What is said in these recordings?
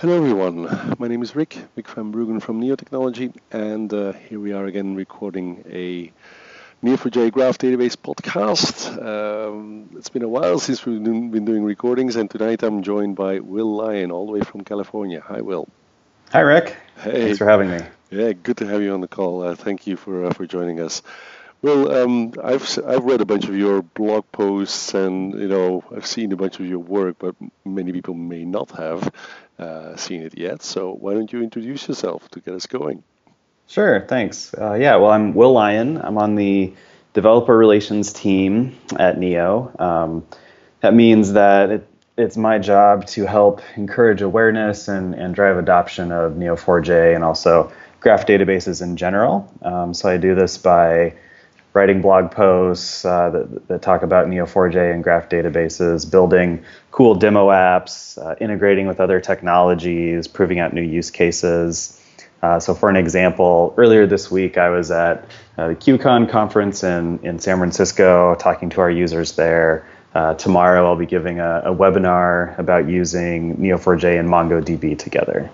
Hello everyone, my name is Rik, Rik van Bruggen from Neo Technology, and uh, here we are again recording a Neo4j Graph Database podcast. Um, it's been a while since we've been doing recordings, and tonight I'm joined by Will Lyon, all the way from California. Hi, Will. Hi, Rik. Hey. Thanks for having me. Yeah, good to have you on the call. Uh, thank you for uh, for joining us. Well, um, I've I've read a bunch of your blog posts, and you know I've seen a bunch of your work, but many people may not have uh, seen it yet. So why don't you introduce yourself to get us going? Sure, thanks. Uh, yeah, well, I'm Will Lyon. I'm on the developer relations team at Neo. Um, that means that it, it's my job to help encourage awareness and, and drive adoption of Neo4j and also graph databases in general. Um, so I do this by writing blog posts uh, that, that, talk about Neo4j and graph databases, building cool demo apps, uh, integrating with other technologies, proving out new use cases. Uh, so, for an example, earlier this week I was at uh, the QCon conference in, in San Francisco talking to our users there. Uh, tomorrow I'll be giving a, a webinar about using Neo4j and MongoDB together.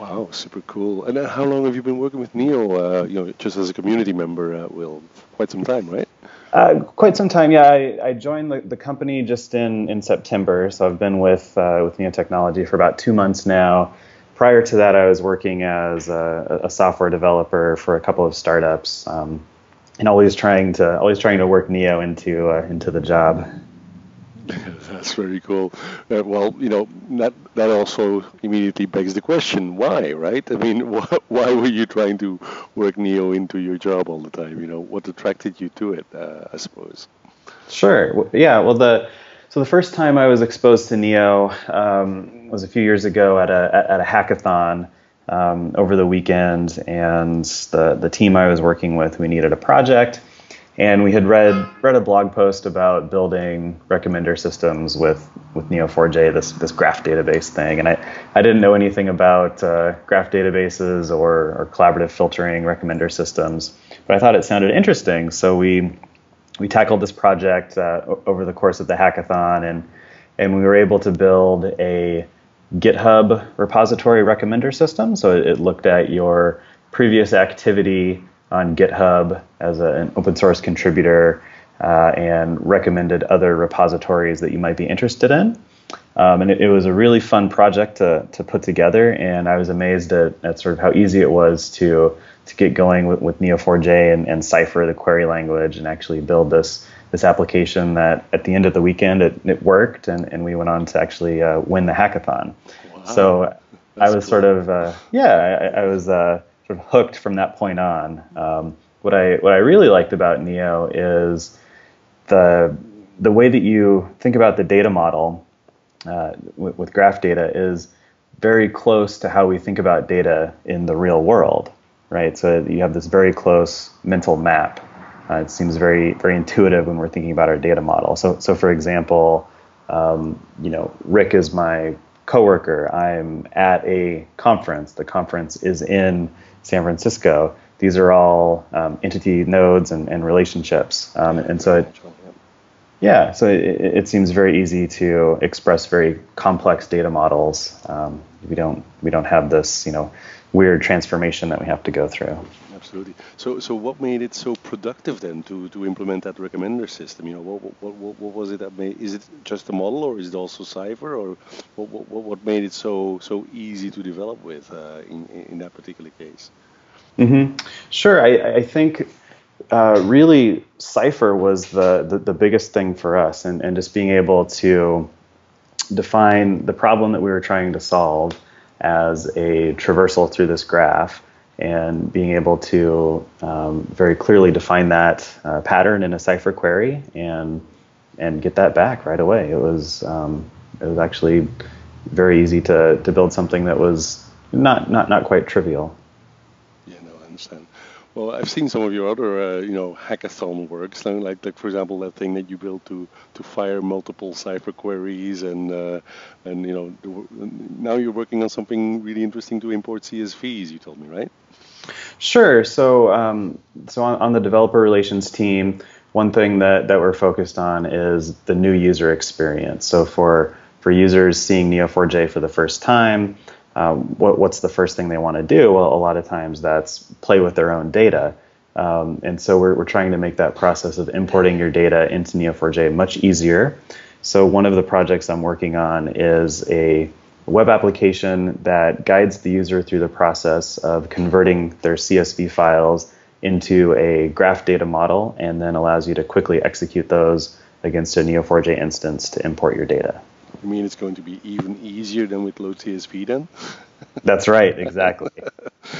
Wow, super cool. And uh, how long have you been working with Neo? Uh, you know, just as a community member, uh, Will, quite some time, right? Uh, quite some time, yeah. I, I joined the, the, company just in, in September, so I've been with uh, with Neo Technology for about two months now. Prior to that, I was working as a, a software developer for a couple of startups, um, and always trying to always trying to work Neo into uh, into the job. That's very cool. Uh, well, you know, that that also immediately begs the question, why, right? I mean, wh- why were you trying to work Neo into your job all the time? You know, what attracted you to it? Uh, I suppose. Sure. Yeah. Well, the so the first time I was exposed to Neo um, was a few years ago at a at a hackathon. Um, over the weekend, and the the team I was working with, we needed a project, and we had read read a blog post about building recommender systems with with Neo4j, this this graph database thing. And I, I didn't know anything about uh, graph databases or, or collaborative filtering recommender systems, but I thought it sounded interesting. So we we tackled this project uh, over the course of the hackathon, and and we were able to build a GitHub repository recommender system. So it, it looked at your previous activity on GitHub as a, an open source contributor uh, and recommended other repositories that you might be interested in. Um, and it, it, was a really fun project to, to put together, and I was amazed at, at sort of how easy it was to to get going with, with Neo4j and, and Cypher, the query language, and actually build this this application that at the end of the weekend it, it worked, and, and we went on to actually uh, win the hackathon. Wow. So That's I was cool. sort of uh, yeah, I, I was uh, sort of hooked from that point on. Um, what I what I really liked about Neo is the the way that you think about the data model uh, with, with, graph data is very close to how we think about data in the real world, right? So you have this very close mental map. Uh, it seems very very intuitive when we're thinking about our data model. So so for example, um, you know, Rik is my coworker. I'm at a conference. The conference is in San Francisco. These are all um, entity nodes and, and relationships. Um, and so, it, yeah, so it, it, seems very easy to express very complex data models. Um, we don't we don't have this you know weird transformation that we have to go through. Absolutely. So, so what made it so productive then to, to implement that recommender system? You know, what, what, what, what was it that made? Is it just a model, or is it also Cypher, or what, what, what made it so so easy to develop with uh, in in that particular case? Mm-hmm. Sure. I, I think uh, really Cypher was the, the, the biggest thing for us, and and just being able to define the problem that we were trying to solve as a traversal through this graph and being able to um, very clearly define that uh, pattern in a Cypher query and and get that back right away. It was um, it was actually very easy to, to build something that was not, not, not quite trivial. Yeah, no, I understand. Well, I've seen some of your other, uh, you know, hackathon works, like, like for example that thing that you built to to fire multiple Cypher queries, and uh, and you know, now you're working on something really interesting to import CSVs. You told me, right? Sure. So, um, so on, on, the developer relations team, one thing that, that we're focused on is the new user experience. So for for users seeing Neo4j for the first time, um, what, what's the first thing they want to do? Well, a lot of times that's play with their own data. Um, and so we're, we're trying to make that process of importing your data into Neo4j much easier. So one of the projects I'm working on is a web application that guides the user through the process of converting their CSV files into a graph data model and then allows you to quickly execute those against a Neo4j instance to import your data. You mean it's going to be even easier than with LOAD CSV then? That's right, exactly.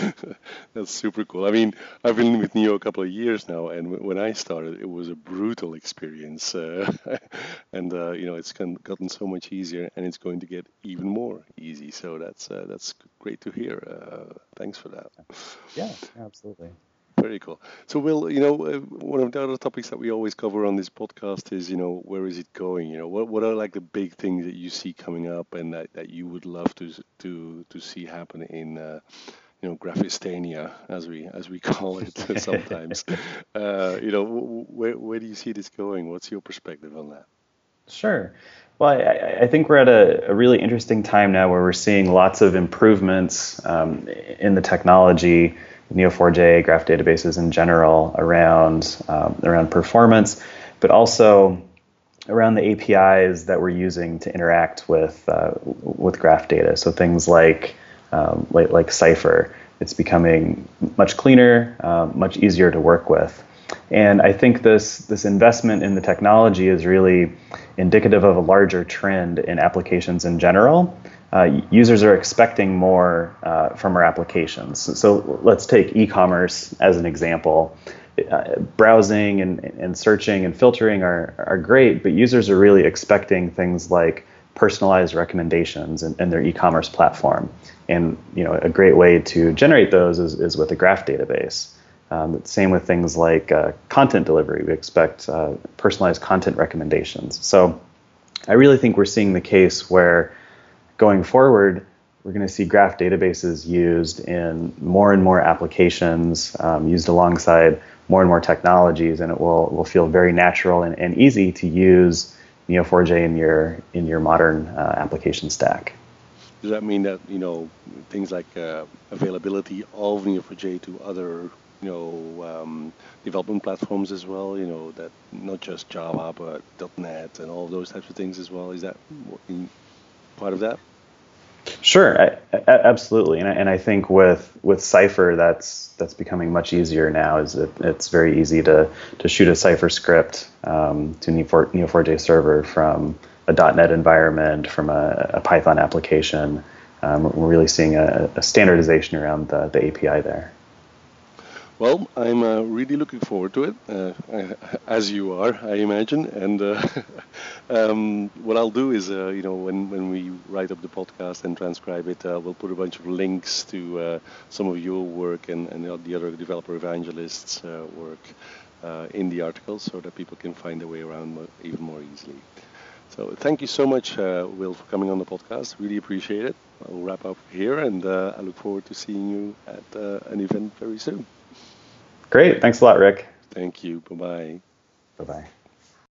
That's super cool. I mean, I've been with Neo a couple of years now, and when I started, it was a brutal experience. Uh, and uh, you know, it's gotten so much easier, and it's going to get even more easy. So that's uh, that's great to hear. Uh, thanks for that. Yeah, absolutely. Very cool. So, Will, you know, uh, one of the other topics that we always cover on this podcast is, you know, where is it going? You know, what what are like the big things that you see coming up and that, that you would love to to to see happen in, uh, you know, Graphistania as we as we call it sometimes. uh, you know, where where do you see this going? What's your perspective on that? Sure. Well, I, I, think we're at a, a, really interesting time now where we're seeing lots of improvements um, in the technology Neo4j graph databases in general around um, around performance, but also around the APIs that we're using to interact with uh, with graph data. So things like um, like, like Cypher, it's becoming much cleaner, uh, much easier to work with. And I think this this investment in the technology is really indicative of a larger trend in applications in general uh, users are expecting more uh, from our applications. So, so let's take e-commerce as an example. Uh, browsing and, and searching and filtering are, are great, but users are really expecting things like personalized recommendations in, in their e-commerce platform. And you know, a great way to generate those is, is with a graph database. Um, same with things like uh, content delivery. We expect uh, personalized content recommendations. So I really think we're seeing the case where going forward, we're going to see graph databases used in more and more applications, um, used alongside more and more technologies, and it will, will feel very natural and, and easy to use Neo4j in your in your modern uh, application stack. Does that mean that you know things like uh, availability of Neo4j to other you know um, development platforms as well? You know that not just Java but .NET and all those types of things as well. Is that part of that? Sure, I, I, absolutely, and I, and I think with with Cypher, that's that's becoming much easier now. Is it, it's very easy to to shoot a Cypher script um, to Neo4, Neo4j server from a .NET environment, from a, a Python application. Um, we're really seeing a, a standardization around the, the API there. Well, I'm uh, really looking forward to it, uh, as you are, I imagine. And uh, um, what I'll do is, uh, you know, when, when we write up the podcast and transcribe it, uh, we'll put a bunch of links to uh, some of your work and, and the other developer evangelists' work in the article so that people can find their way around even more easily. So thank you so much, Will, for coming on the podcast. Really appreciate it. I'll wrap up here, and I look forward to seeing you at an event very soon. Great. Thanks a lot, Rik. Thank you. Bye bye. Bye bye.